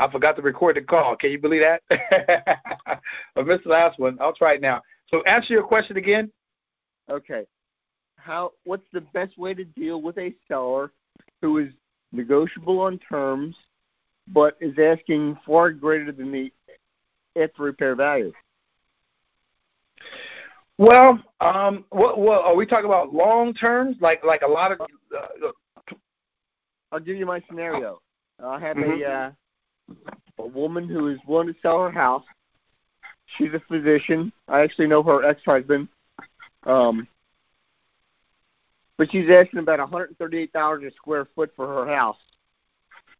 I forgot to record the call. Can you believe that? I missed the last one. I'll try it now. So answer your question again. Okay. How? What's the best way to deal with a seller who is negotiable on terms, but is asking far greater than the after repair value? Well, um, what, what are we talking about? Long terms, like like a lot of. Uh, I'll give you my scenario. I have Mhm. a uh, a woman who is willing to sell her house. She's a physician. I actually know her ex-husband. Um, but she's asking about one hundred thirty-eight dollars a square foot for her house,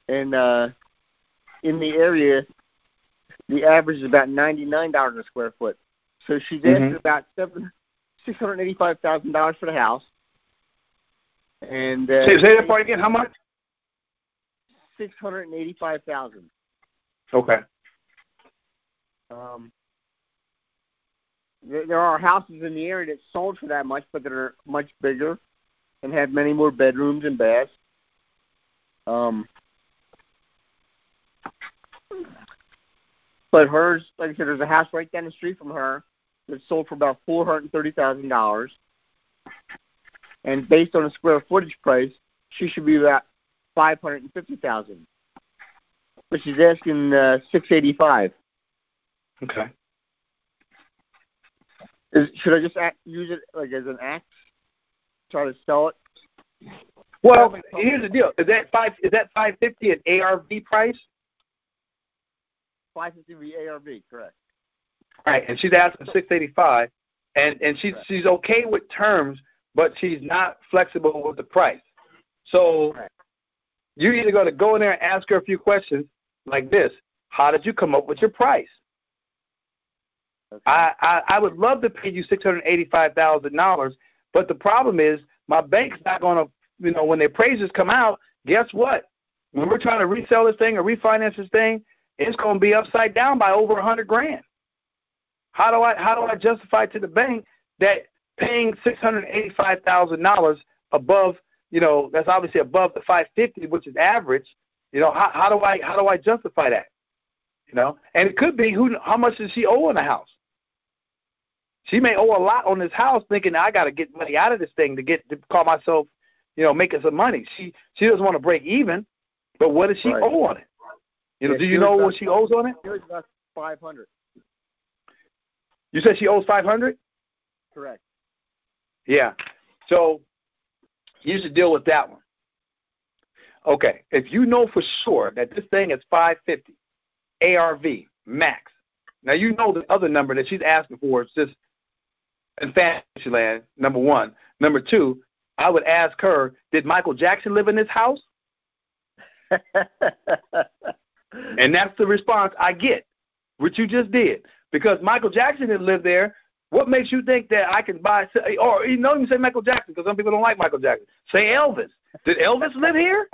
and uh, in the area, the average is about ninety-nine dollars a square foot. So she's asking Mhm. about seven six hundred eighty-five thousand dollars for the house. And uh, say, say that part again. How much? six hundred and eighty-five thousand. Okay. Um, there, there are houses in the area that sold for that much, but that are much bigger and have many more bedrooms and baths. Um, but hers, like I said, there's a house right down the street from her that sold for about four hundred and thirty thousand dollars, and based on the square footage price, she should be about five hundred and fifty thousand. But she's asking uh, six eighty-five. Okay. Is, should I just act, use it like as an axe? Try to sell it? Well, here's the deal. Is that five? Is that five fifty an ARV price? Five fifty ARV, correct? Right, and she's asking six eighty five, and and she's Right. she's okay with terms, but she's not flexible with the price. So Right. you're either going to go in there and ask her a few questions like this: How did you come up with your price? Okay. I I, I would love to pay you six hundred eighty five thousand dollars, but the problem is my bank's not going to, you know, when the appraisers come out, guess what? When we're trying to resell this thing or refinance this thing, it's going to be upside down by over a hundred grand. How do I how do I justify to the bank that paying six hundred eighty five thousand dollars above you know that's obviously above the five fifty which is average you know how how do I how do I justify that you know and it could be who how much does she owe on the house she may owe a lot on this house thinking I got to get money out of this thing to get to call myself you know making some money she she doesn't want to break even but what does she Right. owe on it you know Yeah, do you know what she owes on it It was about five hundred, you said she owes five hundred correct? Yeah. So you should deal with that one. Okay. If you know for sure that this thing is 550 ARV max, now you know the other number that she's asking for is just in Fantasyland, number one. Number two, I would ask her, did Michael Jackson live in this house? And that's the response I get, which you just did. Because Michael Jackson didn't live there. What makes you think that I can buy, or you know, you say Michael Jackson because some people don't like Michael Jackson. Say Elvis. Did Elvis live here?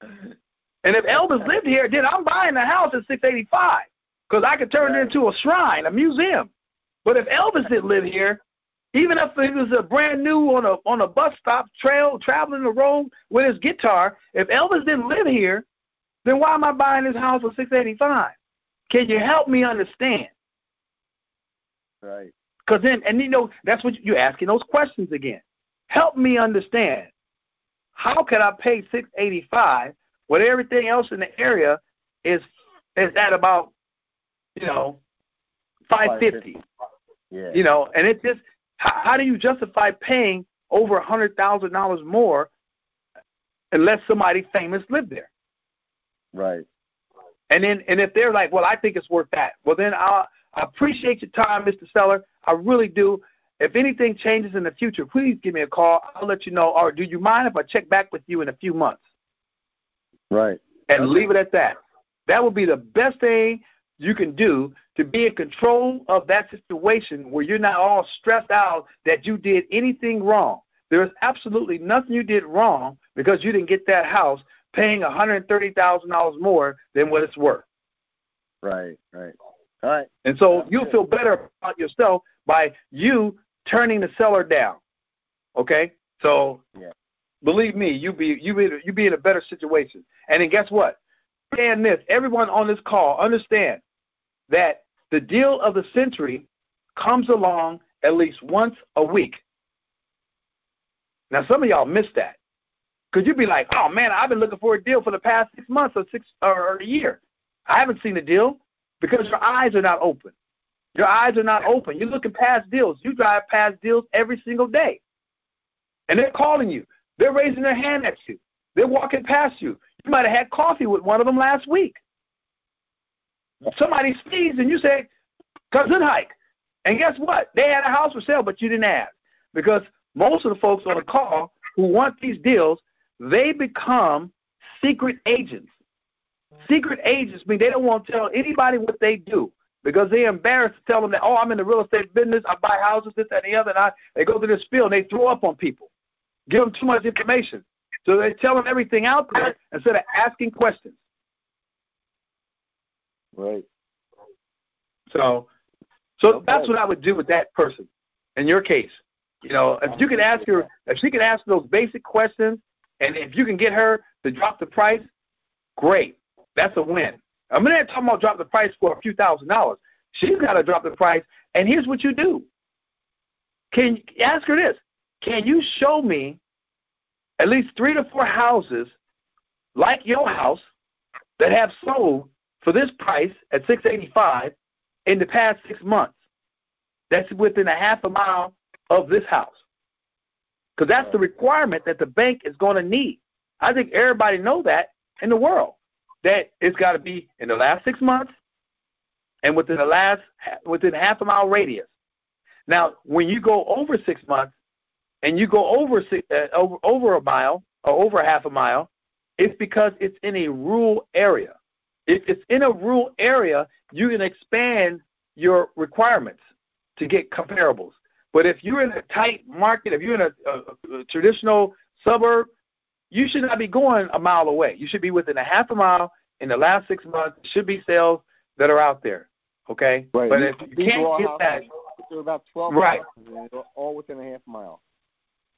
And if Elvis lived here, then I'm buying the house at 685 because I could turn it into a shrine, a museum. But if Elvis didn't live here, even if he was a brand new on a on a bus stop trail traveling the road with his guitar, if Elvis didn't live here, then why am I buying this house for 685? Can you help me understand? right. Because then, and you know, that's what you're asking those questions again. Help me understand. How can I pay 685 when everything else in the area is is at about, you know, 550? Yeah. You know, and it just how, how do you justify paying over a hundred thousand dollars more unless somebody famous lived there? Right. And then, and if they're like, well, I think it's worth that, well, then I, I appreciate your time, Mr. Seller. I really do. If anything changes in the future, please give me a call. I'll let you know. Or do you mind if I check back with you in a few months Right. and Okay. leave it at that? That would be the best thing you can do to be in control of that situation where you're not all stressed out that you did anything wrong. There is absolutely nothing you did wrong because you didn't get that house paying $130,000 more than what it's worth. Right. Right. All right. And so Sounds you'll good. feel better about yourself by you turning the seller down. Okay? So Yeah. believe me, you be you be you be in a better situation. And then guess what? understand this. Everyone on this call, understand that the deal of the century comes along at least once a week. Now, some of y'all missed that. Because you'd be like, oh, man, I've been looking for a deal for the past six months or six or a year. I haven't seen a deal because your eyes are not open. Your eyes are not open. You're looking past deals. You drive past deals every single day. And they're calling you. They're raising their hand at you. They're walking past you. You might have had coffee with one of them last week. Somebody sneezed and you say, cousin hike. And guess what? They had a house for sale, but you didn't ask. Because most of the folks on the call who want these deals, they become secret agents. Secret agents mean they don't want to tell anybody what they do because they're embarrassed to tell them that, oh, I'm in the real estate business, I buy houses, this, that, and the other, and I, they go through this field and they throw up on people, give them too much information. So they tell them everything out there instead of asking questions. Right. So, so okay. that's what I would do with that person. In your case, you know, if you can ask her, if she can ask those basic questions, and if you can get her to drop the price, great. That's a win. I'm not talking about drop the price for a few thousand dollars. She's got to drop the price. And here's what you do. Can ask her this? Can you show me at least three to four houses like your house that have sold for this price at 685 in the past six months? That's within a half a mile of this house. Because that's the requirement that the bank is going to need. I think everybody know that in the world that it's got to be in the last six months and within the last within half a mile radius. Now, when you go over six months and you go over six, uh, over over a mile or over half a mile, it's because it's in a rural area. If it's in a rural area, you can expand your requirements to get comparables. But if you're in a tight market, if you're in a, a, a traditional suburb, you should not be going a mile away. You should be within a half a mile in the last six months. There should be sales that are out there. Okay, right. but if you can't get that, there are about twelve right, houses, all within a half mile.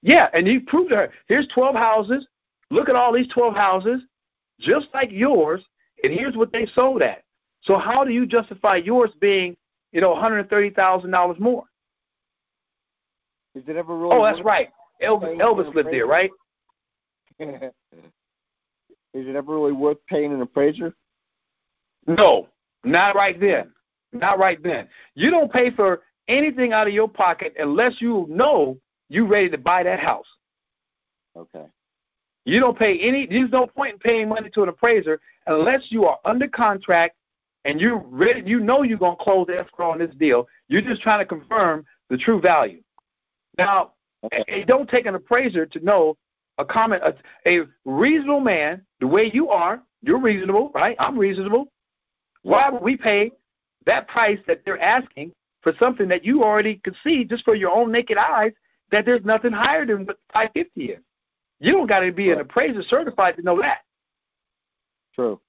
Yeah, and you proved to her, here's twelve houses. Look at all these twelve houses, just like yours, and here's what they sold at. So how do you justify yours being, you know, one hundred thirty thousand dollars more? Is it ever really? Oh, that's right. Elvis, Elvis lived there, right? Is it ever really worth paying an appraiser? No, not right then. Not right then. You don't pay for anything out of your pocket unless you know you're ready to buy that house. Okay. You don't pay any. There's no point in paying money to an appraiser unless you are under contract and you're ready. You know you're gonna close escrow on this deal. You're just trying to confirm the true value. Now, okay. it don't take an appraiser to know a common, a, a reasonable man, the way you are, you're reasonable, right? I'm reasonable. Why would we pay that price that they're asking for something that you already could see just for your own naked eyes that there's nothing higher than what 550 is? You don't got to be an appraiser certified to know that. True.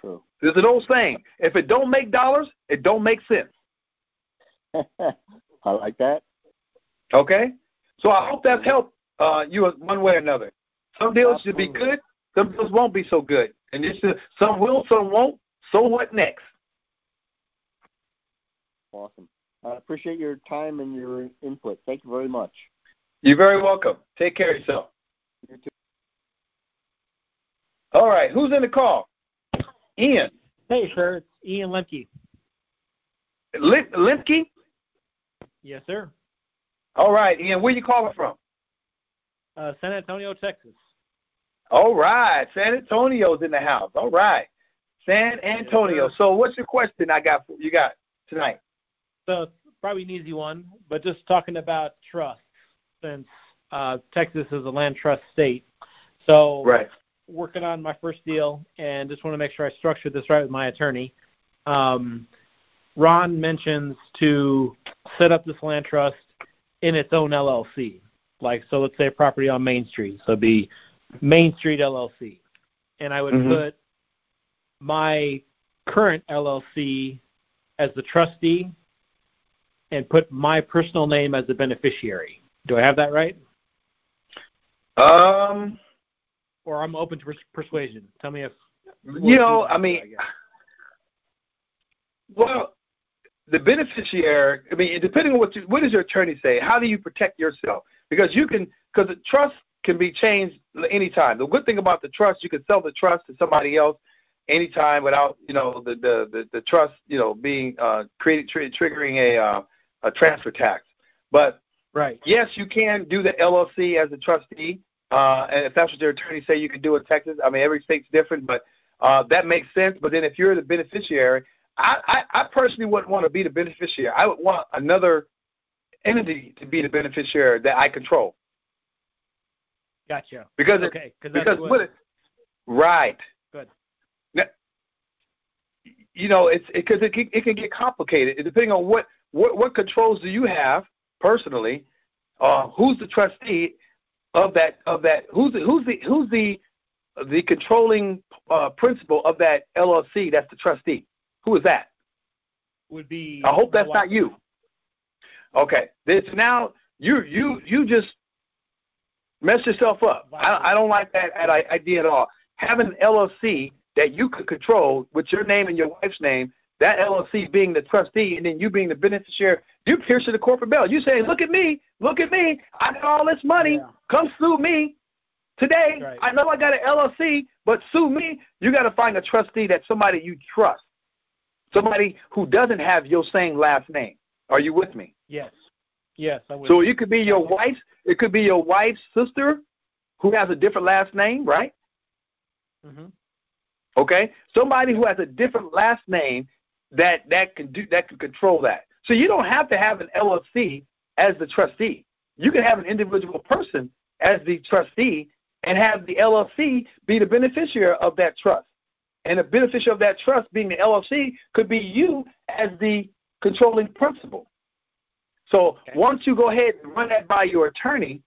True. There's an old saying: if it don't make dollars, it don't make sense. I like that. Okay. So I hope that's helped uh, you one way or another. Some deals Absolutely. should be good, some deals won't be so good. And this is, some will, some won't. So what next? Awesome. I appreciate your time and your input. Thank you very much. You're very welcome. Take care of yourself. You too. All right. Who's in the call? Ian. Hey, sir. It's Ian Lemke. Lim- Lemke? Yes, sir. All right, Ian. Where you calling from? Uh, San Antonio, Texas. All right, San Antonio's in the house. All right, San Antonio. Yes, so, what's your question? I got for, you got tonight. So probably an easy one, but just talking about trust, since uh, Texas is a land trust state. So, right. working on my first deal, and just want to make sure I structured this right with my attorney. Um, Ron mentions to set up this land trust in its own LLC. Like, so let's say a property on Main Street. So it'd be Main Street LLC. And I would mm-hmm. put my current LLC as the trustee and put my personal name as the beneficiary. Do I have that right? Um, or I'm open to pers- persuasion. Tell me if you know, I mean, I well, the beneficiary. I mean, depending on what you, what does your attorney say? How do you protect yourself? Because you can, because the trust can be changed anytime. The good thing about the trust, you can sell the trust to somebody else anytime without, you know, the the the, the trust, you know, being uh, created tr- triggering a uh, a transfer tax. But right, yes, you can do the LLC as a trustee, uh, and if that's what your attorney say, you can do it in Texas. I mean, every state's different, but uh, that makes sense. But then if you're the beneficiary, I, I, I personally wouldn't want to be the beneficiary. I would want another entity to be the beneficiary that I control. Gotcha. Because okay, it, because what it, right. Good. Now, you know, it's because it, it, it can get complicated depending on what what what controls do you have personally. Uh, who's the trustee of that of that? Who's the who's the who's the the controlling uh, principal of that LLC? That's the trustee. Who is that? Would be. I hope that's wife. not you. Okay. This now you you you just mess yourself up. I, I don't like that, that idea at all. Having an LLC that you could control with your name and your wife's name, that LLC being the trustee, and then you being the beneficiary, you piercing the corporate veil. You say, "Look at me, look at me! I got all this money. Yeah. Come sue me today. Right. I know I got an LLC, but sue me. You got to find a trustee that's somebody you trust, somebody who doesn't have your same last name. Are you with me? Yes. Yes, I would. So it could be your wife's. It could be your wife's sister, who has a different last name, right? Mm-hmm. Okay, somebody who has a different last name that that can do that can control that. So you don't have to have an LLC as the trustee. You can have an individual person as the trustee and have the LLC be the beneficiary of that trust. And the beneficiary of that trust being the LLC could be you as the controlling principal. So okay. once you go ahead and run that by your attorney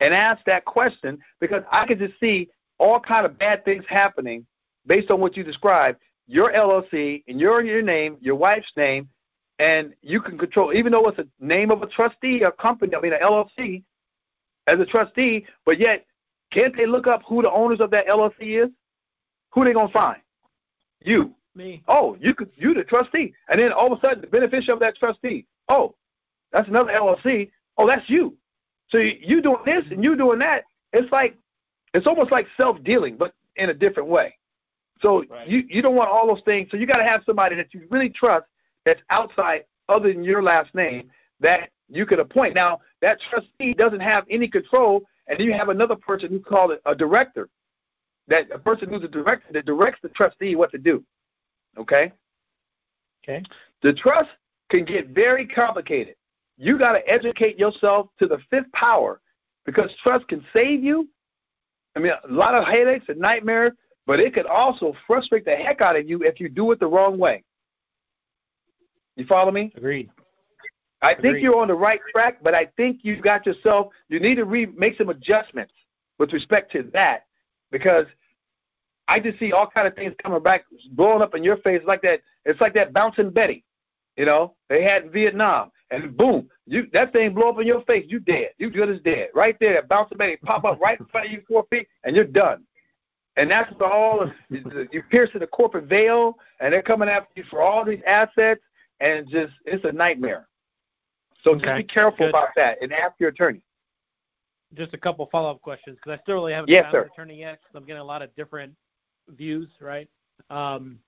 and ask that question, because I can just see all kind of bad things happening based on what you described, your LLC and your your name, your wife's name, and you can control even though it's a name of a trustee, a company, I mean an LLC as a trustee, but yet can't they look up who the owners of that LLC is? Who they gonna find? You. Me. Oh, you could you the trustee. And then all of a sudden the beneficiary of that trustee. Oh, that's another LLC. Oh, that's you. So you doing this and you doing that. It's like it's almost like self dealing, but in a different way. So right. you you don't want all those things. So you got to have somebody that you really trust that's outside other than your last name that you could appoint. Now that trustee doesn't have any control, and you have another person who called it a director. That a person who's a director that directs the trustee what to do. Okay. Okay. The trust can get very complicated. You got to educate yourself to the fifth power because trust can save you. I mean, a lot of headaches and nightmares, but it could also frustrate the heck out of you if you do it the wrong way. You follow me? Agreed. I Agreed. think you're on the right track, but I think you've got yourself. You need to re- make some adjustments with respect to that because I just see all kind of things coming back, blowing up in your face like that. It's like that bouncing Betty, you know, they had in Vietnam and boom, you that thing blow up in your face, you dead. You good as dead. Right there, that bouncing baby pop up right in front of you four feet, and you're done. And that's the all you're piercing the corporate veil, and they're coming after you for all these assets, and just it's a nightmare. So okay. just be careful Good. about that and ask your attorney. Just a couple follow up questions because I still really haven't yes, found sir. an attorney yet. Cause I'm getting a lot of different views, right? Um,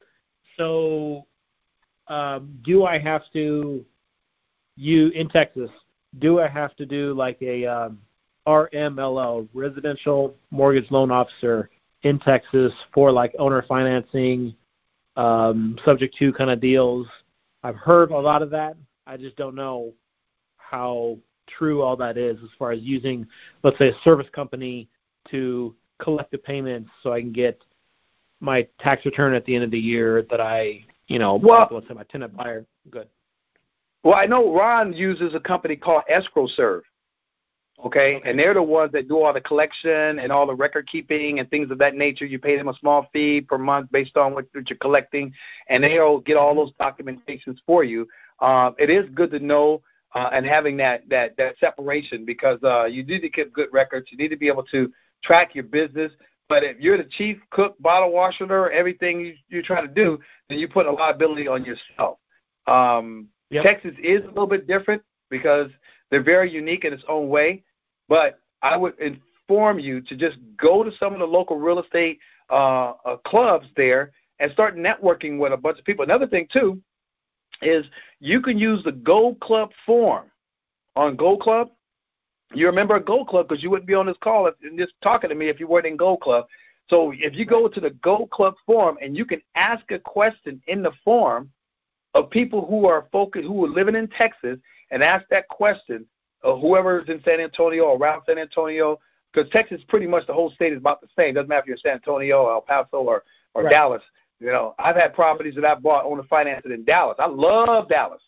so, um, do I have to you in Texas, do I have to do like a um, RMLO, residential mortgage loan officer in Texas for like owner financing, um, subject to kind of deals? I've heard a lot of that. I just don't know how true all that is as far as using, let's say, a service company to collect the payments so I can get my tax return at the end of the year that I, you know, well, let's say my tenant buyer. Good. Well, I know Ron uses a company called EscrowServe. Okay? okay, and they're the ones that do all the collection and all the record keeping and things of that nature. You pay them a small fee per month based on what, what you're collecting, and they'll get all those documentations for you. Uh, it is good to know uh, and having that that that separation because uh, you need to keep good records. You need to be able to track your business But if you're the chief cook, bottle washer, everything you, you try to do, then you put a liability on yourself. Um, yep. Texas is a little bit different because they're very unique in its own way. But I would inform you to just go to some of the local real estate uh, uh, clubs there and start networking with a bunch of people. Another thing too is you can use the Gold Club form on Gold Club. You remember Gold Club because you wouldn't be on this call if, and just talking to me if you weren't in Gold Club. So if you go to the Gold Club form and you can ask a question in the form of people who are focused, who are living in Texas, and ask that question of whoever's in San Antonio or around San Antonio, because Texas, pretty much the whole state is about the same. Doesn't matter if you're San Antonio, or El Paso, or or right. Dallas. You know, I've had properties that I bought on the financing in Dallas. I love Dallas.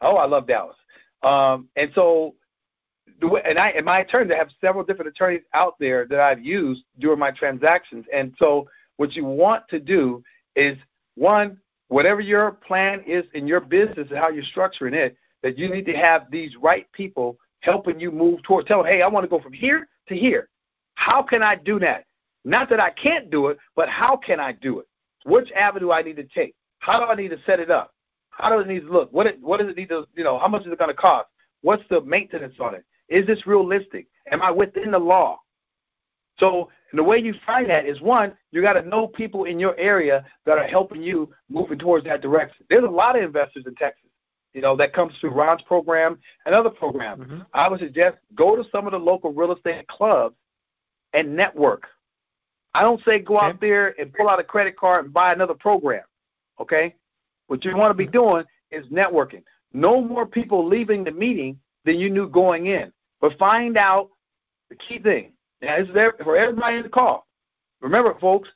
Oh, I love Dallas. Um, and so, the way, and I and my attorneys, I have several different attorneys out there that I've used during my transactions. And so, what you want to do is one, whatever your plan is in your business and how you're structuring it, that you need to have these right people helping you move toward. Tell them, hey, I want to go from here to here. How can I do that? Not that I can't do it, but how can I do it? Which avenue I need to take? How do I need to set it up? How does it need to look? What it, what does it need to you know? How much is it going to cost? What's the maintenance on it? Is this realistic? Am I within the law? So the way you find that is one, you got to know people in your area that are helping you moving towards that direction. There's a lot of investors in Texas, you know, that comes through Ron's program and other programs. Mm-hmm. I would suggest go to some of the local real estate clubs and network. I don't say go okay. out there and pull out a credit card and buy another program. Okay? What you want to be doing is networking. No more people leaving the meeting than you knew going in. But find out the key thing. Now, this is for everybody in the call. Remember, folks,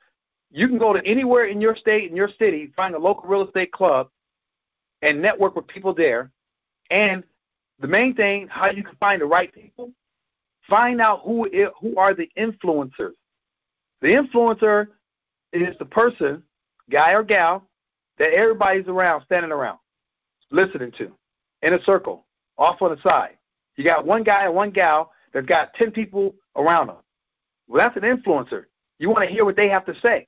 you can go to anywhere in your state, in your city, find a local real estate club, and network with people there. And the main thing, how you can find the right people, find out who who are the influencers. The influencer is the person, guy or gal, that everybody's around, standing around, listening to, in a circle, off on the side. You got one guy and one gal that got 10 people around them. Well, that's an influencer. You want to hear what they have to say.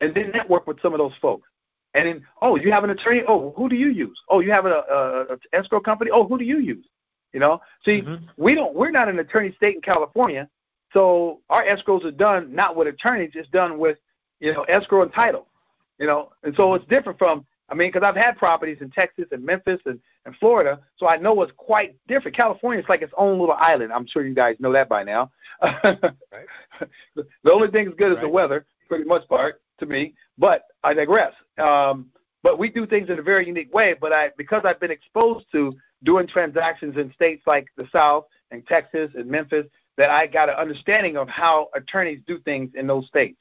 And then network with some of those folks. And then, oh, you have an attorney? Oh, who do you use? Oh, you have a, a, a escrow company? Oh, who do you use? You know, see, mm-hmm. we don't. We're not an attorney state in California, so our escrows are done not with attorneys, it's done with, you know, escrow and title. You know, and so it's different from, I mean, because I've had properties in Texas and Memphis and, and Florida, so I know it's quite different. California is like its own little island. I'm sure you guys know that by now. right. The only thing that's good right. is the weather, pretty much part to me. But I digress. Um, but we do things in a very unique way. But I, because I've been exposed to doing transactions in states like the South and Texas and Memphis that I got an understanding of how attorneys do things in those states.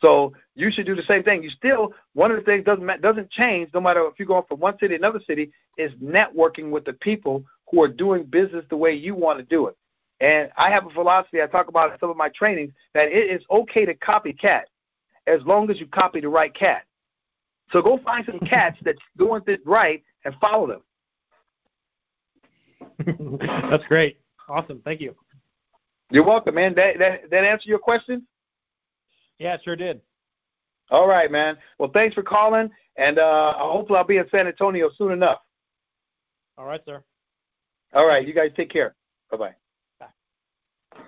So you should do the same thing. You still one of the things doesn't doesn't change no matter if you're going from one city to another city is networking with the people who are doing business the way you want to do it. And I have a philosophy I talk about in some of my trainings that it is okay to copy cat as long as you copy the right cat. So go find some cats that's doing it right and follow them. That's great. Awesome. Thank you. You're welcome, man. That that that answer your question? Yeah, sure did. All right, man. Well, thanks for calling, and uh, hopefully I'll be in San Antonio soon enough. All right, sir. All right, you guys take care. Bye-bye. Bye.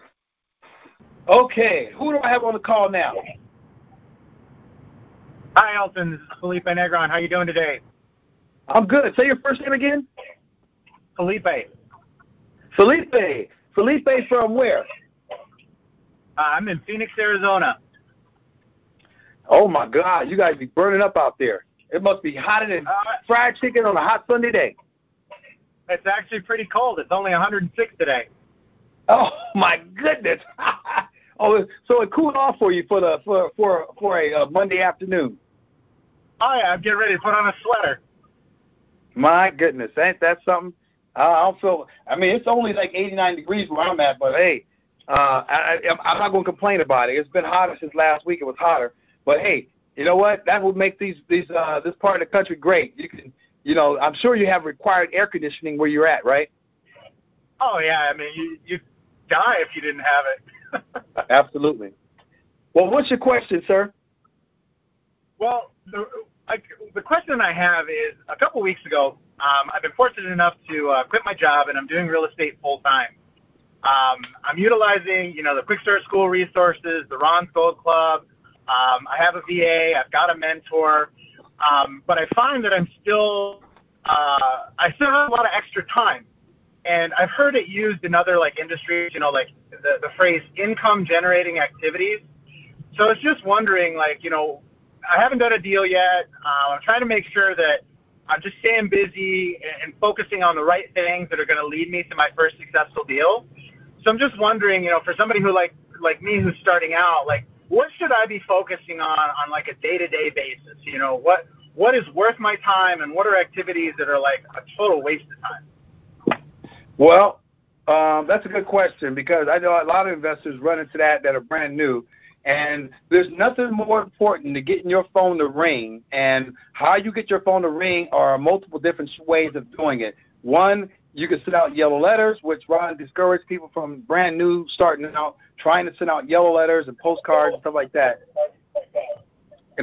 Okay, who do I have on the call now? Hi, Elton. This is Felipe Negron. How you doing today? I'm good. Say your first name again. Felipe. Felipe. Felipe from where? Uh, I'm in Phoenix, Arizona. Oh my God, you guys be burning up out there. It must be hotter than uh, fried chicken on a hot Sunday day. It's actually pretty cold. It's only 106 today. Oh my goodness. oh, so it cooled off for you for the for for for a uh, Monday afternoon. Oh yeah, I'm getting ready to put on a sweater. My goodness, ain't that something? I don't feel. I mean, it's only like 89 degrees where I'm at, but hey, uh, I, I'm not going to complain about it. It's been hotter since last week. It was hotter, but hey, you know what? That will make these these uh, this part of the country great. You can, you know, I'm sure you have required air conditioning where you're at, right? Oh yeah, I mean, you you die if you didn't have it. Absolutely. Well, what's your question, sir? Well, the, I, the question I have is a couple weeks ago, um, I've been fortunate enough to uh, quit my job and I'm doing real estate full time. Um, I'm utilizing, you know, the Quick Start School resources, the Ron's Gold Club. Um, I have a VA. I've got a mentor. Um, but I find that I'm still, uh, I still have a lot of extra time. And I've heard it used in other like industries, you know, like the, the phrase income generating activities. So I was just wondering, like, you know, I haven't done a deal yet. Uh, I'm trying to make sure that I'm just staying busy and, and focusing on the right things that are going to lead me to my first successful deal. So I'm just wondering, you know, for somebody who like like me who's starting out, like what should I be focusing on on like a day-to-day basis? You know, what what is worth my time and what are activities that are like a total waste of time? Well, um, that's a good question because I know a lot of investors run into that that are brand new. And there's nothing more important than getting your phone to ring. And how you get your phone to ring are multiple different ways of doing it. One, you can send out yellow letters, which Ron discourages people from brand new starting out trying to send out yellow letters and postcards and stuff like that.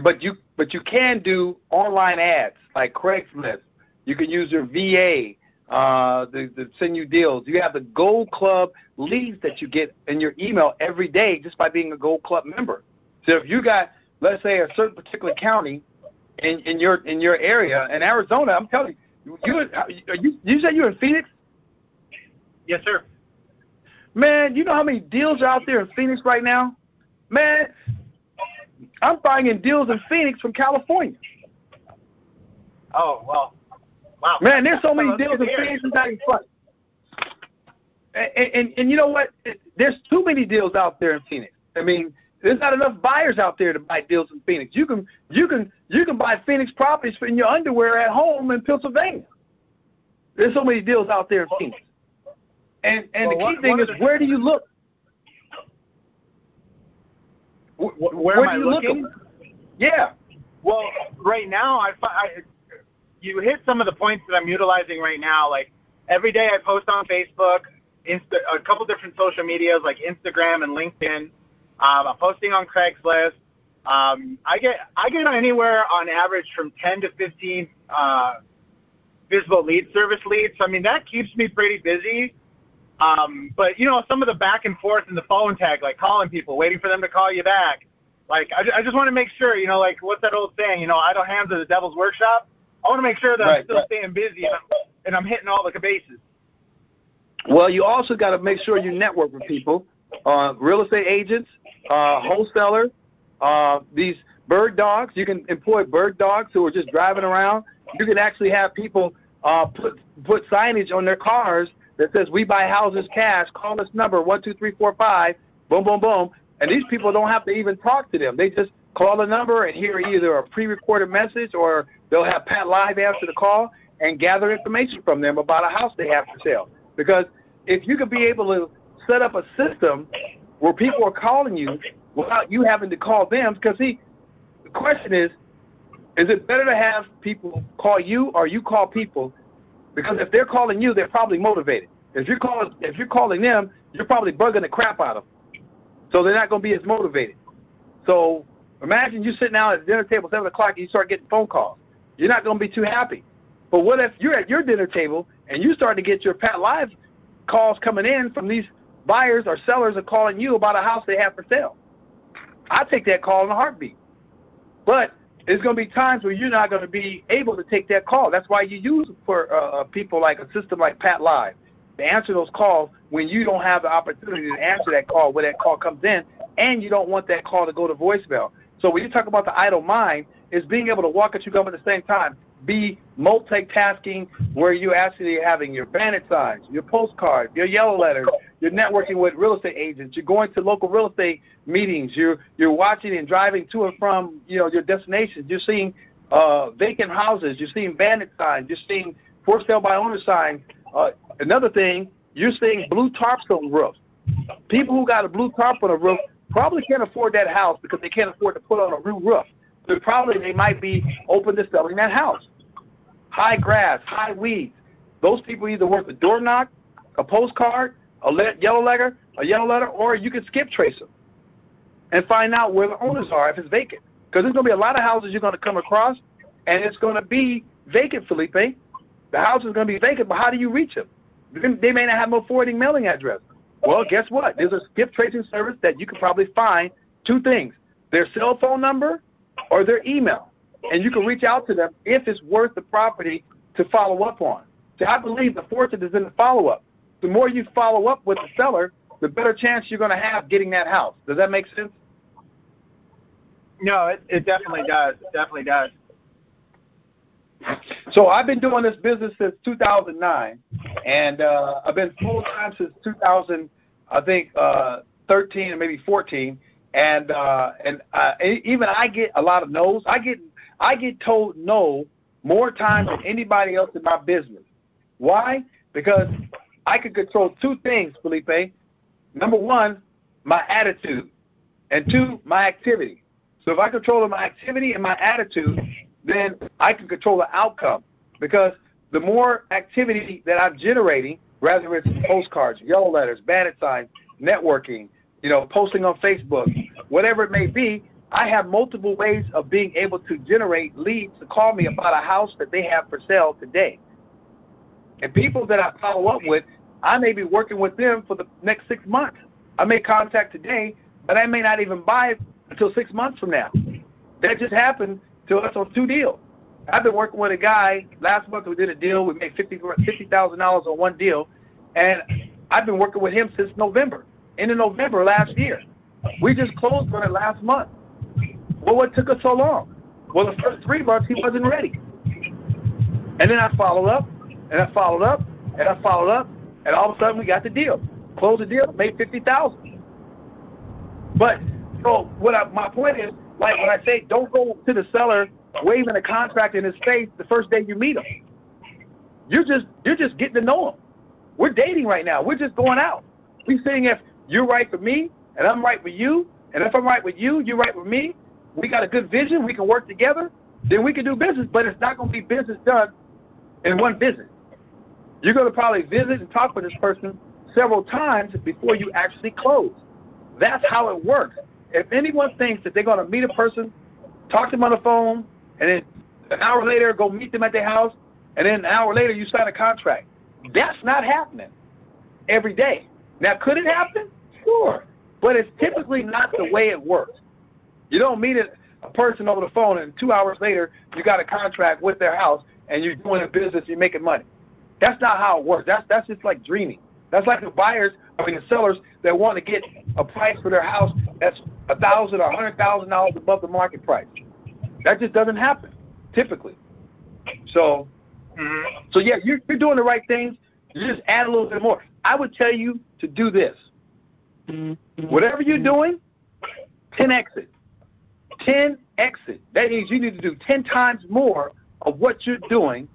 But you but you can do online ads like Craigslist. You can use your VA uh, to, to send you deals. You have the Gold Club leads that you get in your email every day just by being a Gold Club member. So if you got, let's say, a certain particular county in, in your in your area in Arizona, I'm telling you, you uh, you you said you're in Phoenix. Yes, sir. Man, you know how many deals are out there in Phoenix right now? Man, I'm finding deals in Phoenix from California. Oh well, wow. Man, there's so many deals in Phoenix. It's not even funny. And, and and you know what? There's too many deals out there in Phoenix. I mean, there's not enough buyers out there to buy deals in Phoenix. You can you can you can buy Phoenix properties in your underwear at home in Pennsylvania. There's so many deals out there in Phoenix. And and well, the key what, thing what is where do you look? Where, where, where am I looking? look? Yeah. Well, right now I, I you hit some of the points that I'm utilizing right now. Like every day I post on Facebook, Insta, a couple different social medias like Instagram and LinkedIn. Um, I'm posting on Craigslist. Um, I get I get anywhere on average from 10 to 15 uh, visible lead service leads. So, I mean that keeps me pretty busy. Um, but you know some of the back and forth in the phone tag, like calling people, waiting for them to call you back. Like I, I just want to make sure, you know, like what's that old saying? You know, idle hands are the devil's workshop. I want to make sure that Right, I'm still right. staying busy and I'm, and I'm hitting all the bases. Well, you also got to make sure you network with people, uh, real estate agents, uh, wholesalers, uh, these bird dogs. You can employ bird dogs who are just driving around. You can actually have people uh, put put signage on their cars that says "We buy houses cash." Call this number one two three four five. Boom, boom, boom. And these people don't have to even talk to them. They just call the number and hear either a pre-recorded message or they'll have PATLive answer the call and gather information from them about a house they have for sale. Because if you could be able to set up a system where people are calling you without you having to call them, because see, the question is, is it better to have people call you or you call people? Because if they're calling you, they're probably motivated. If you're calling, if you're calling them, you're probably bugging the crap out of them. So they're not going to be as motivated. So imagine you sitting down at the dinner table at seven o'clock and you start getting phone calls. You're not going to be too happy. But what if you're at your dinner table and you start to get your PATLive calls coming in from these buyers or sellers are calling you about a house they have for sale? I take that call in a heartbeat. But there's going to be times where you're not going to be able to take that call. That's why you use for uh, people like a system like PATLive to answer those calls when you don't have the opportunity to answer that call when that call comes in, and you don't want that call to go to voicemail. So when you talk about the idle mind, is being able to walk at you gum at the same time. Be multitasking where you're actually having your bandit signs, your postcards, your yellow letters, you're networking with real estate agents, you're going to local real estate meetings, you're you're watching and driving to and from you know your destinations, you're seeing uh, vacant houses, you're seeing bandit signs, you're seeing for sale by owner signs. Uh, another thing, you're seeing blue tarps on roofs. People who got a blue tarp on a roof probably can't afford that house because they can't afford to put on a new roof. But probably they might be open to selling that house. High grass, high weeds. Those people either worth a door knock, a postcard, a yellow letter, a yellow letter, or you can skip trace them. and find out where the owners are if it's vacant. Because there's going to be a lot of houses you're going to come across, and it's going to be vacant, Felipe. The house is going to be vacant, but how do you reach them? They may not have no forwarding mailing address. Well, guess what? There's a skip tracing service that you can probably find two things their cell phone number or their email. And you can reach out to them if it's worth the property to follow up on. So I believe the fortune is in the follow up. The more you follow up with the seller, the better chance you're going to have getting that house. Does that make sense? No, it, it definitely does. It definitely does. So I've been doing this business since 2009, and uh, I've been full time since 2000, I think uh, 13 or maybe 14. And uh, and uh, even I get a lot of no's. I get I get told no more times than anybody else in my business. Why? Because I can control two things, Felipe. Number one, my attitude, and two, my activity. So if I control my activity and my attitude, then I can control the outcome. Because the more activity that I'm generating, whether it's postcards, yellow letters, bandit signs, networking, you know, posting on Facebook, whatever it may be, I have multiple ways of being able to generate leads to call me about a house that they have for sale today. And people that I follow up with, I may be working with them for the next six months. I may contact today, but I may not even buy it until six months from now. That just happened to us on two deals. I've been working with a guy last month. We did a deal. We made fifty fifty thousand dollars on one deal, and I've been working with him since November. In November last year, we just closed on it last month. Well, what took us so long? Well, the first three months he wasn't ready, and then I followed up, and I followed up, and I followed up, and all of a sudden we got the deal. Closed the deal, made fifty thousand. But so what I, my point is, like when I say don't go to the seller waving a contract in his face the first day you meet him. You're just you're just getting to know him. We're dating right now. We're just going out. We're seeing if you're right for me and I'm right with you, and if I'm right with you, you're right with me. We got a good vision. We can work together. Then we can do business. But it's not going to be business done in one visit. You're going to probably visit and talk with this person several times before you actually close. That's how it works. If anyone thinks that they're going to meet a person, talk to them on the phone, and then an hour later go meet them at their house, and then an hour later you sign a contract, that's not happening every day. Now, could it happen? Sure. But it's typically not the way it works. You don't meet a, person over the phone, and two hours later you got a contract with their house, and you're doing a business, you're making money. That's not how it works. That's that's just like dreaming. That's like the buyers, I mean the sellers that want to get a price for their house that's a thousand or a hundred thousand dollars above the market price. That just doesn't happen typically. So, mm-hmm. so yeah, you're, you're doing the right things. You just add a little bit more. I would tell you to do this. Mm-hmm. Whatever you're doing, 10 exit. 10 exit. That means you need to do 10 times more of what you're doing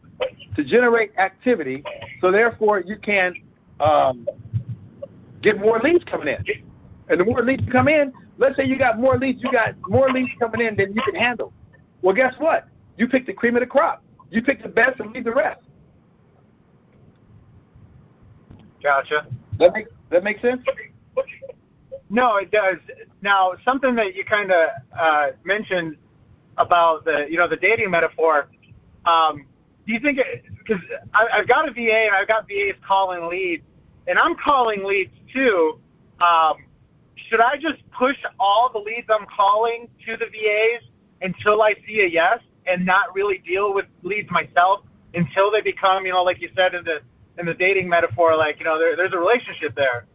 to generate activity, so therefore you can um, get more leads coming in. And the more leads come in, let's say you got more leads, you got more leads coming in than you can handle. Well, guess what? You pick the cream of the crop. You pick the best and leave the rest. Gotcha. That make that make sense? No, it does. Now, something that you kind of uh, mentioned about the you know the dating metaphor. Um, do you think because I've got a VA and I've got VAs calling leads, and I'm calling leads too. Um, should I just push all the leads I'm calling to the VAs until I see a yes, and not really deal with leads myself until they become, you know, like you said in the in the dating metaphor, like you know, there, there's a relationship there.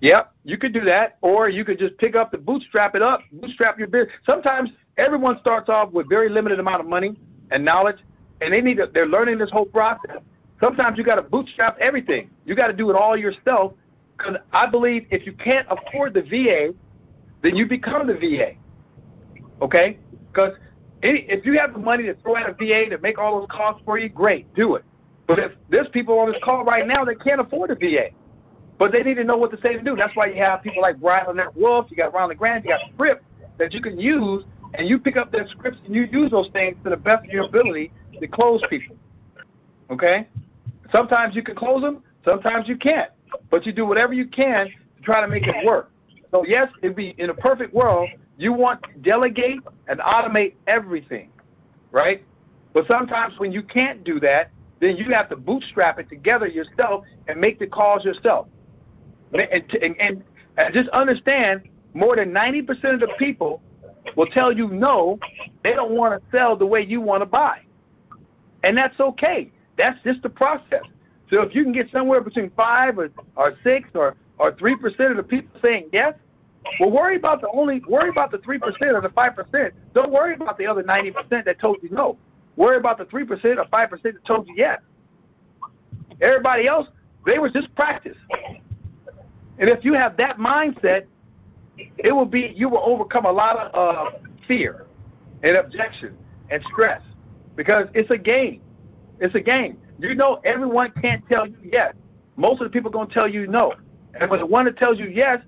Yep, you could do that, or you could just pick up the bootstrap it up, bootstrap your business. Sometimes everyone starts off with very limited amount of money and knowledge, and they need to, they're learning this whole process. Sometimes you got to bootstrap everything. You got to do it all yourself. Because I believe if you can't afford the VA, then you become the VA. Okay? Because if you have the money to throw at a VA to make all those costs for you, great, do it. But if there's people on this call right now that can't afford a VA, but they need to know what to say to do. That's why you have people like Brian Lynette Wolf, you got Ron LeGrand, you got scripts that you can use, and you pick up their scripts and you use those things to the best of your ability to close people. Okay? Sometimes you can close them, sometimes you can't. But you do whatever you can to try to make it work. So yes, it'd be in a perfect world, you want to delegate and automate everything, right? But sometimes when you can't do that, then you have to bootstrap it together yourself and make the calls yourself. And, and, and, and just understand, more than 90% of the people will tell you no, they don't want to sell the way you want to buy. And that's okay. That's just the process. So if you can get somewhere between five or, or six or or three percent of the people saying yes, well worry about the only worry about the three percent or the five percent. Don't worry about the other ninety percent that told you no. Worry about the three percent or five percent that told you yes. Everybody else, they was just practice. And if you have that mindset, it will be you will overcome a lot of uh, fear and objection and stress because it's a game. It's a game. You know everyone can't tell you yes. Most of the people are going to tell you no. And when the one that tells you yes,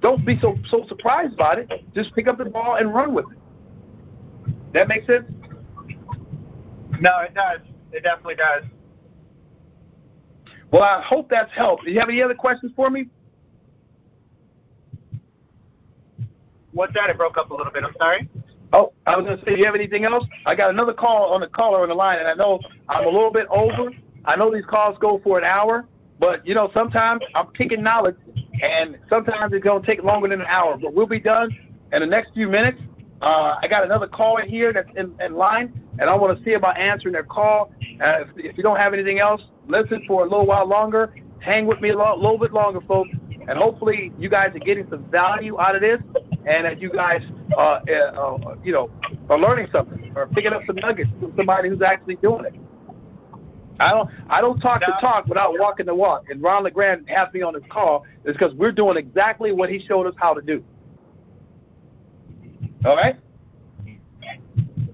don't be so so surprised about it. Just pick up the ball and run with it. That makes sense? No, it does. It definitely does. Well, I hope that's helped. Do you have any other questions for me? What's that? It broke up a little bit. I'm sorry. Oh, I was going to say, do you have anything else? I got another call on the caller on the line, and I know I'm a little bit over. I know these calls go for an hour, but you know sometimes I'm kicking knowledge, and sometimes it's going to take longer than an hour. But we'll be done in the next few minutes. Uh, I got another call in here that's in, in line, and I want to see about answering their call. Uh, if, if you don't have anything else, listen for a little while longer. Hang with me a little, little bit longer, folks, and hopefully you guys are getting some value out of this and that you guys, uh, uh, uh, you know, are learning something or picking up some nuggets from somebody who's actually doing it. I don't, I don't talk the talk without walking the walk. And Ron LeGrand has me on this call is because we're doing exactly what he showed us how to do. All right.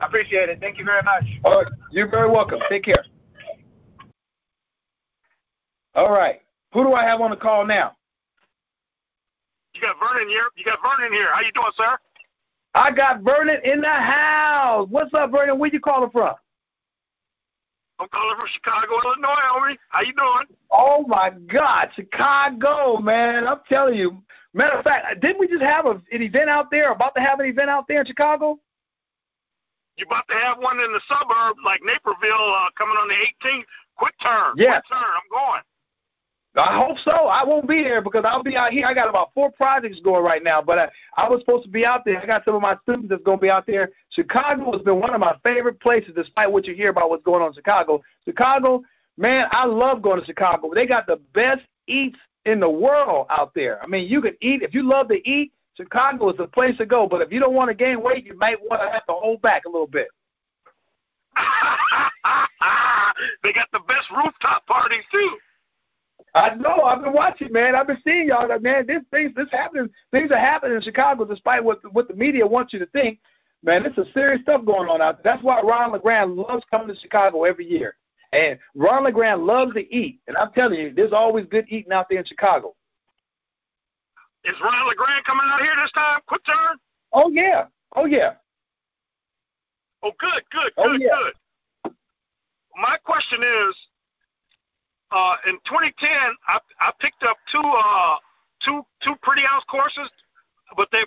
I appreciate it. Thank you very much. All right. You're very welcome. Take care. All right. Who do I have on the call now? You got Vernon here. You got Vernon here. How you doing, sir? I got Vernon in the house. What's up, Vernon? Where you calling from? I'm calling from Chicago, Illinois, homie. How you doing? Oh my God, Chicago, man! I'm telling you. Matter of fact, didn't we just have a, an event out there? About to have an event out there in Chicago? You about to have one in the suburb, like Naperville, uh, coming on the 18th. Quick turn. Yeah. Quick turn. I'm going. I hope so. I won't be there because I'll be out here. I got about four projects going right now, but I, I was supposed to be out there. I got some of my students that's going to be out there. Chicago has been one of my favorite places, despite what you hear about what's going on in Chicago. Chicago, man, I love going to Chicago. They got the best eats in the world out there. I mean, you can eat if you love to eat. Chicago is the place to go. But if you don't want to gain weight, you might want to have to hold back a little bit. they got the best rooftop parties too. I know. I've been watching, man. I've been seeing y'all. Like, man, this things, this happening. Things are happening in Chicago, despite what what the media wants you to think. Man, it's a serious stuff going on out there. That's why Ron LeGrand loves coming to Chicago every year. And Ron LeGrand loves to eat. And I'm telling you, there's always good eating out there in Chicago. Is Ron LeGrand coming out here this time? Quick turn? Oh yeah. Oh yeah. Oh good, good, oh, good, yeah. good. My question is, uh, in 2010, I, I picked up two uh, two two pretty house courses, but they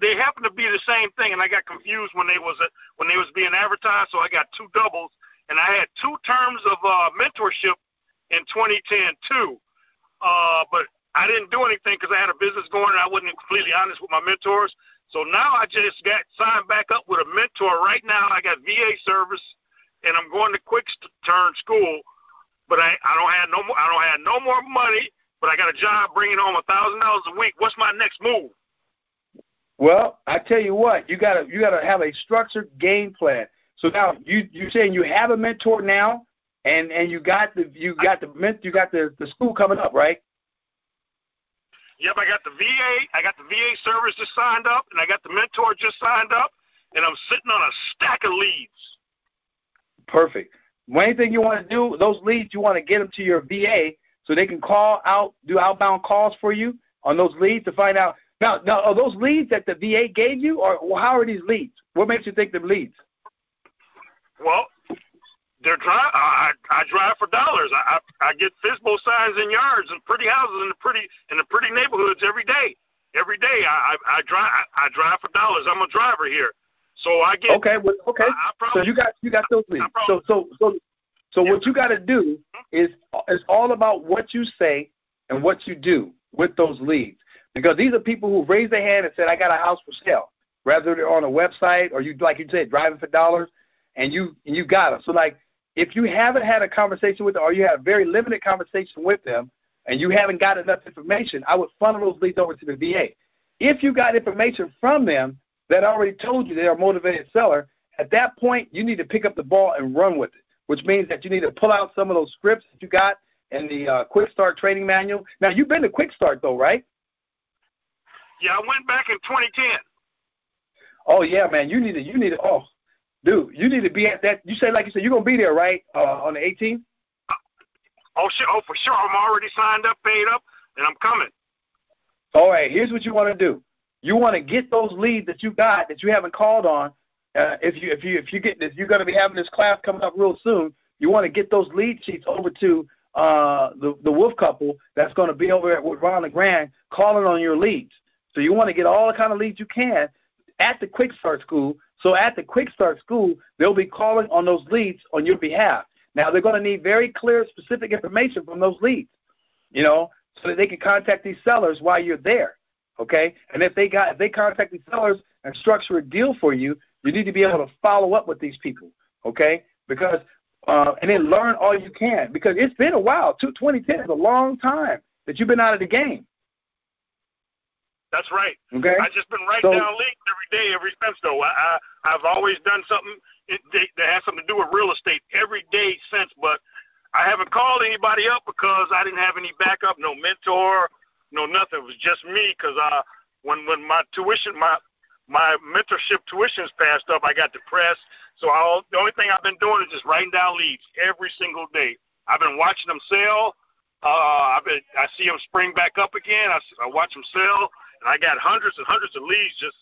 they happen to be the same thing, and I got confused when they was uh, when they was being advertised. So I got two doubles, and I had two terms of uh, mentorship in 2010 too. Uh, but I didn't do anything because I had a business going, and I wasn't completely honest with my mentors. So now I just got signed back up with a mentor. Right now, I got VA service, and I'm going to Quick Turn School but I, I don't have no more I don't have no more money, but I got a job bringing home a thousand dollars a week. What's my next move? Well, I tell you what, you gotta you gotta have a structured game plan. So now you you're saying you have a mentor now, and and you got the you got the ment you got the the school coming up, right? Yep, I got the VA. I got the VA service just signed up, and I got the mentor just signed up, and I'm sitting on a stack of leads. Perfect. One thing you want to do, those leads, you want to get them to your VA so they can call out, do outbound calls for you on those leads to find out. Now, now are those leads that the VA gave you, or how are these leads? What makes you think they're leads? Well, they're drive. I, I drive for dollars. I, I I get FSBO signs in yards and pretty houses in the pretty in the pretty neighborhoods every day. every day. I I, I drive I, I drive for dollars. I'm a driver here, so I get okay. Well, okay. I, I so you got you got those leads. So so so so yeah. what you got to do hmm? is it's all about what you say and what you do with those leads because these are people who raised their hand and said, "I got a house for sale." Rather they're on a website or you like you said driving for dollars, and you and you got them. So like if you haven't had a conversation with them or you had a very limited conversation with them and you haven't got enough information, I would funnel those leads over to the VA. If you got information from them that already told you they're a motivated seller, at that point you need to pick up the ball and run with it, which means that you need to pull out some of those scripts that you got in the uh, Quick Start training manual. Now you've been to Quick Start though, right? Yeah, I went back in 2010. Oh yeah, man, you need to you need to oh dude, you need to be at that. You say like you said, you're gonna be there, right? Uh, on the 18th. Oh shit! Oh for sure, I'm already signed up, paid up, and I'm coming. All right, here's what you want to do. You want to get those leads that you got that you haven't called on. Uh, if you if you if you get if you're going to be having this class coming up real soon, you want to get those lead sheets over to uh, the the Wolf couple that's going to be over at with Ron LeGrand calling on your leads. So you want to get all the kind of leads you can at the Quick Start School. So at the Quick Start School, they'll be calling on those leads on your behalf. Now they're going to need very clear, specific information from those leads, you know, so that they can contact these sellers while you're there. Okay, and if they got if they contact these sellers and structure a deal for you, you need to be able to follow up with these people. Okay, because uh, and then learn all you can because it's been a while. 2010 is a long time that you've been out of the game. That's right. Okay. I've just been writing so, down leads every day, every since though. I, I I've always done something that has something to do with real estate every day since, but I haven't called anybody up because I didn't have any backup, no mentor, no nothing. It was just me because uh when when my tuition my my mentorship tuitions passed up, I got depressed. So all the only thing I've been doing is just writing down leads every single day. I've been watching them sell. Uh, I've been I see them spring back up again. I, I watch them sell and I got hundreds and hundreds of leads. Just,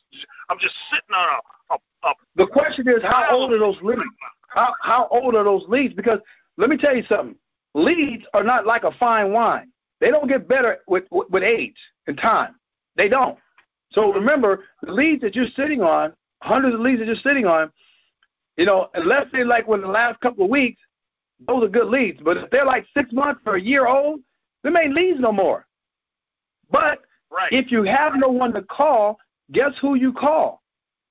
I'm just sitting on a. a, a the question is, how old are those leads? How how old are those leads? Because let me tell you something. Leads are not like a fine wine. They don't get better with with, with age and time. They don't. So remember, the leads that you're sitting on, hundreds of leads that you're sitting on, you know, unless they're like within the last couple of weeks, those are good leads. But if they're like six months or a year old, they ain't leads no more. But Right. If you have no one to call, guess who you call?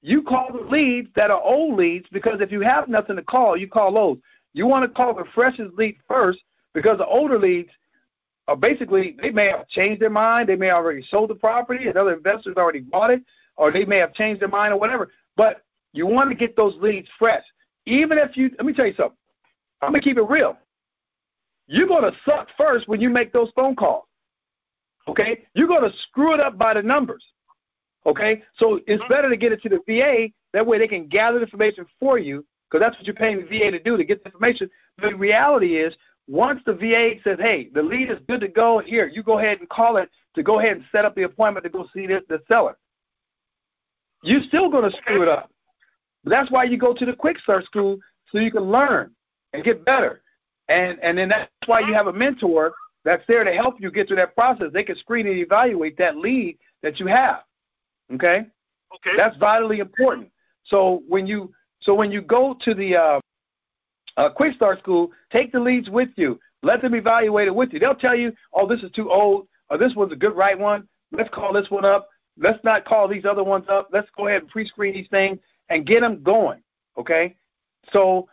You call the leads that are old leads because if you have nothing to call, you call those. You want to call the freshest lead first because the older leads are basically they may have changed their mind, they may have already sold the property, and other investors already bought it, or they may have changed their mind or whatever. But you want to get those leads fresh. Even if you let me tell you something. I'm gonna keep it real. You're gonna suck first when you make those phone calls. Okay? You're going to screw it up by the numbers. Okay? So it's mm-hmm. better to get it to the VA. That way they can gather the information for you because that's what you're paying the VA to do to get the information. The reality is, once the VA says, hey, the lead is good to go, here, you go ahead and call it to go ahead and set up the appointment to go see the, the seller. You're still going to screw it up. But that's why you go to the Quick Start School so you can learn and get better. And and then that's why you have a mentor that's there to help you get through that process. They can screen and evaluate that lead that you have. Okay? Okay. That's vitally important. So when you so when you go to the uh, uh, Quick Start School, take the leads with you. Let them evaluate it with you. They'll tell you, oh, this is too old, or this one's a good right one. Let's call this one up. Let's not call these other ones up. Let's go ahead and pre-screen these things and get them going. Okay? So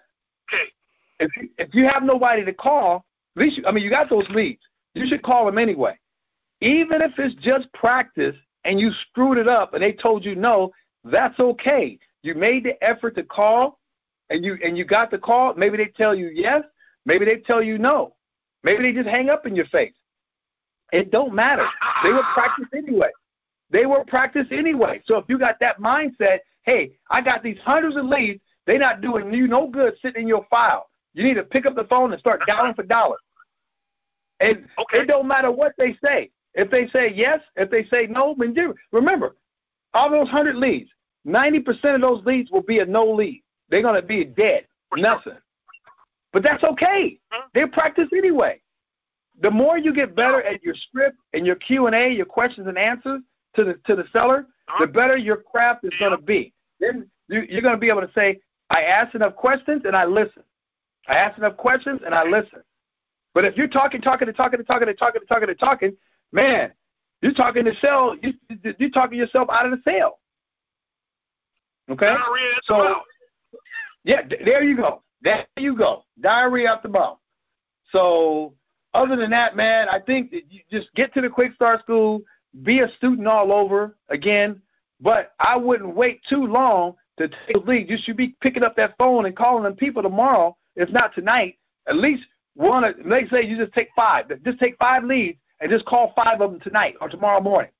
if you, if you have nobody to call, at least, you, I mean, you got those leads. You should call them anyway. Even if it's just practice and you screwed it up and they told you no, that's okay. You made the effort to call and you and you got the call. Maybe they tell you yes, maybe they tell you no. Maybe they just hang up in your face. It don't matter. They will practice anyway. They will practice anyway. So if you got that mindset, hey, I got these hundreds of leads, they're not doing you no good sitting in your file. You need to pick up the phone and start dialing for dollars. And okay. it don't matter what they say. If they say yes, if they say no, then. Remember, all those hundred leads, ninety percent of those leads will be a no lead. They're gonna be dead, nothing. But that's okay. They practice anyway. The more you get better at your script and your Q and A, your questions and answers to the to the seller, the better your craft is going to be. Then you're going to be able to say, I asked enough questions and I listen. I asked enough questions and I listen. But if you're talking, talking, and talking, and talking, and talking, and talking, and talking, man, you're talking to sell. You, you're talking yourself out of the sale. Okay. So, yeah, there you go. There you go. Diarrhea out the mouth. So, other than that, man, I think that you just get to the Quick Start School, be a student all over again. But I wouldn't wait too long to take a lead. You should be picking up that phone and calling them people tomorrow, if not tonight. At least one. Let's say you just take five. Just take five leads and just call five of them tonight or tomorrow morning,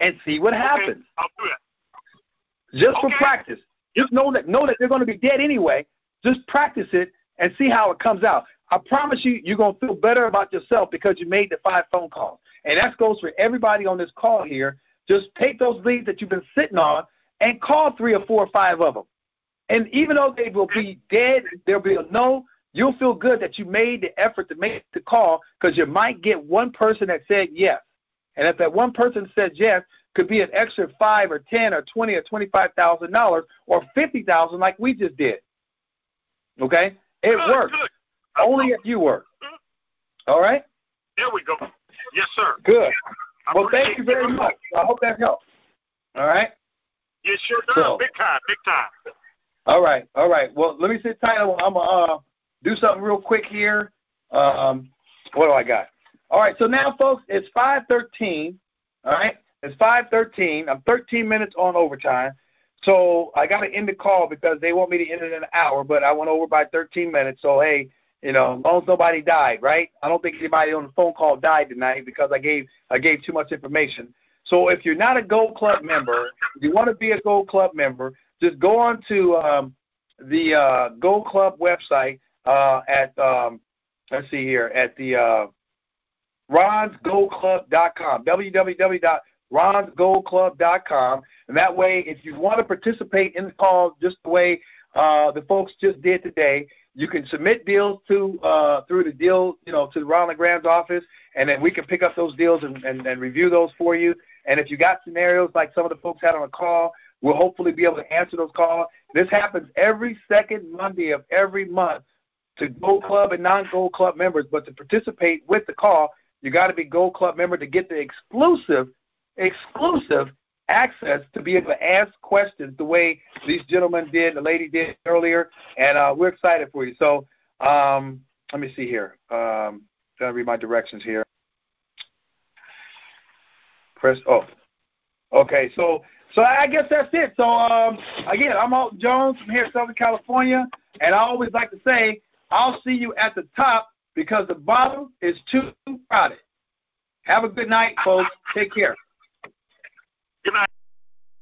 and see what happens. Okay, I'll do that. Just okay. for practice. Just know that know that they're going to be dead anyway. Just practice it and see how it comes out. I promise you, you're going to feel better about yourself because you made the five phone calls. And that goes for everybody on this call here. Just take those leads that you've been sitting on and call three or four or five of them. And even though they will be dead, there'll be a no, you'll feel good that you made the effort to make the call because you might get one person that said yes. And if that one person says yes, could be an extra five or ten or twenty or twenty-five thousand dollars or fifty thousand, like we just did. Okay, it good, works good. only if you work. All right. There we go. Yes, sir. Good. well, thank you very much. I hope that helps. All right. Yes, sure does. So, big time. Big time. All right. All right. Well, let me sit tight. I'm gonna uh, do something real quick here. Um, what do I got? All right. So now, folks, it's five thirteen. All right. It's 5:13. I'm 13 minutes on overtime. So I got to end the call because they want me to end it in an hour, but I went over by 13 minutes. So hey, you know, as long as nobody died, right? I don't think anybody on the phone call died tonight because I gave I gave too much information. So if you're not a Gold Club member, if you want to be a Gold Club member, just go on to um, the uh, Gold Club website uh, at um, let's see here at the uh, ronsgoldclub.com www ronsgoldclub.com. And that way, if you want to participate in the call just the way uh, the folks just did today, you can submit deals to uh, through the deal, you know, to Ron LeGrand's office, and then we can pick up those deals and, and, and review those for you. And if you got scenarios like some of the folks had on the call, we'll hopefully be able to answer those calls. This happens every second Monday of every month to Gold Club and non-Gold Club members. But to participate with the call, you got to be Gold Club member to get the exclusive exclusive access to be able to ask questions the way these gentlemen did, the lady did earlier, and uh, we're excited for you. So um, let me see here. Um, trying to read my directions here. Press. Oh, okay. So so I guess that's it. So um, again, I'm Alton Jones from here Southern California, and I always like to say I'll see you at the top because the bottom is too crowded. Have a good night, folks. Take care. Good night.